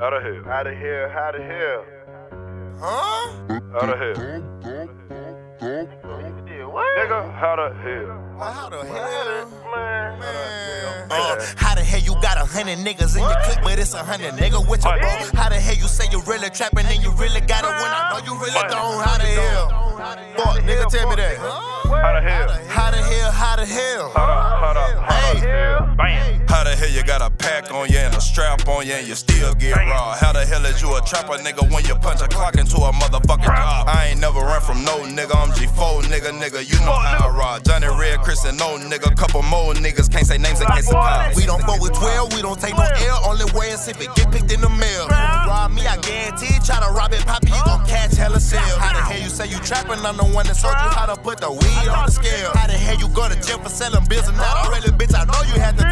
Out of here. Out of here, out of here. Huh? Out of here. Nigga, how the hell? Well, how the hell? Man. Man. Uh, how the hell you got a hundred niggas in your clique, but it's a hundred nigga with your bro? How the hell you say you really trapping and you really got it when I know you really don't? How the hell? Fuck, nigga, tell me that. How the hell? How the hell? How the hell? How the, how the, how the Hey. hell? Bam. How the hell you got a pack on and you still get raw? How the hell is you a trapper nigga when you punch a clock into a motherfucking job? I ain't never run from no nigga, I'm G4 nigga, nigga, you know how I rock. Johnny Red, Chris and no nigga, couple more niggas can't say names in case of cops. We don't fuck with 12, we don't take no L. Only way is if it get picked in the mail. Rob me, I guarantee. Try to rob it, poppy, you gon' catch hella sale. How the hell you say you trapping? I'm the one that showed you how to put the weed on the scale. How the hell you go to jail for selling bills and not already, bitch? I know you had to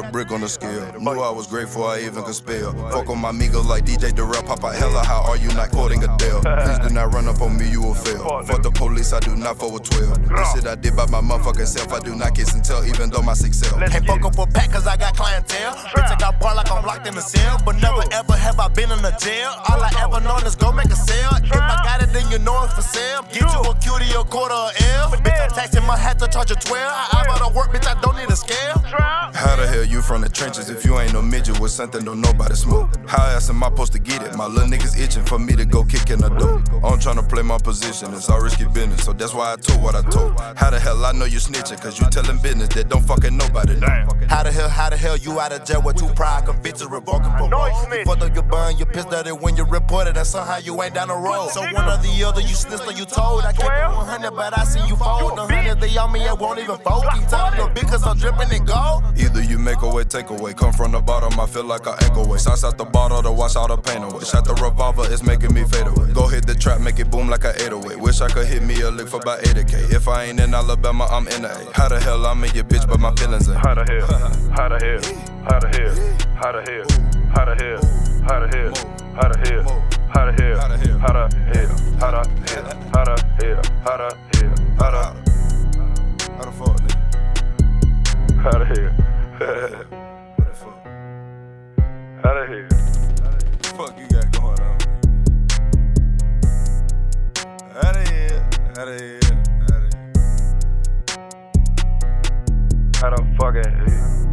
a brick on the scale. Knew I was great before I even could spell. Fuck on my amigos like DJ Durrell. Pop out hella, how are you not quoting Adele? Please do not run up on me, you will fail. Fuck the police, I do not fuck with 12. This shit I did by my motherfucking self. I do not kiss and tell, even though my six sell. Can't fuck up a pack cause I got clientele. Bitch, I got bar like I'm locked in a cell. But never ever have I been in a jail. All I ever known is go make a sale. If I got it, then you know it's for sale. Get you a cutie, a quarter of L. Bitch, I'm taxing my hat to charge a 12. I, I better work, bitch, I don't need a scale. You from the trenches if you ain't no midget with something don't nobody smoke? How else am I supposed to get it? My little niggas itching for me to go kick in the door. I'm tryna play my position, it's all risky business, so that's why I told what I told. How the hell I know you snitching? Cause you telling business that don't fucking nobody know. How the hell, how the hell you out of jail with two prior convictions revoking parole? You fucked up your bun, you pissed at it when you reported, and somehow you ain't down the road. So one or the other, you snitched or you told. I kept it 100, but I see you fold. The hundred they on me, I won't even fold. Keep telling your bitch cause I'm dripping in gold. Either you make away, take away. Come from the bottom, I feel like I ankle away. Sauce out the bottle to wash all the pain away. Shot the revolver, it's making me fade away. Go hit the trap, make it boom like a 808. Wish I could hit me a lick for about 80k. If I ain't in Alabama, I'm in A. How the hell I'm in your bitch, but my feelings ain't? How hell? How the hell? How the hell? How the hell? How the hell? How the hell? How the hell? How the hell? How the hell? How the hell? what the fuck? Out of here. Fuck you got going on. Out of here. Out of here. Out of here. Out of fucking here.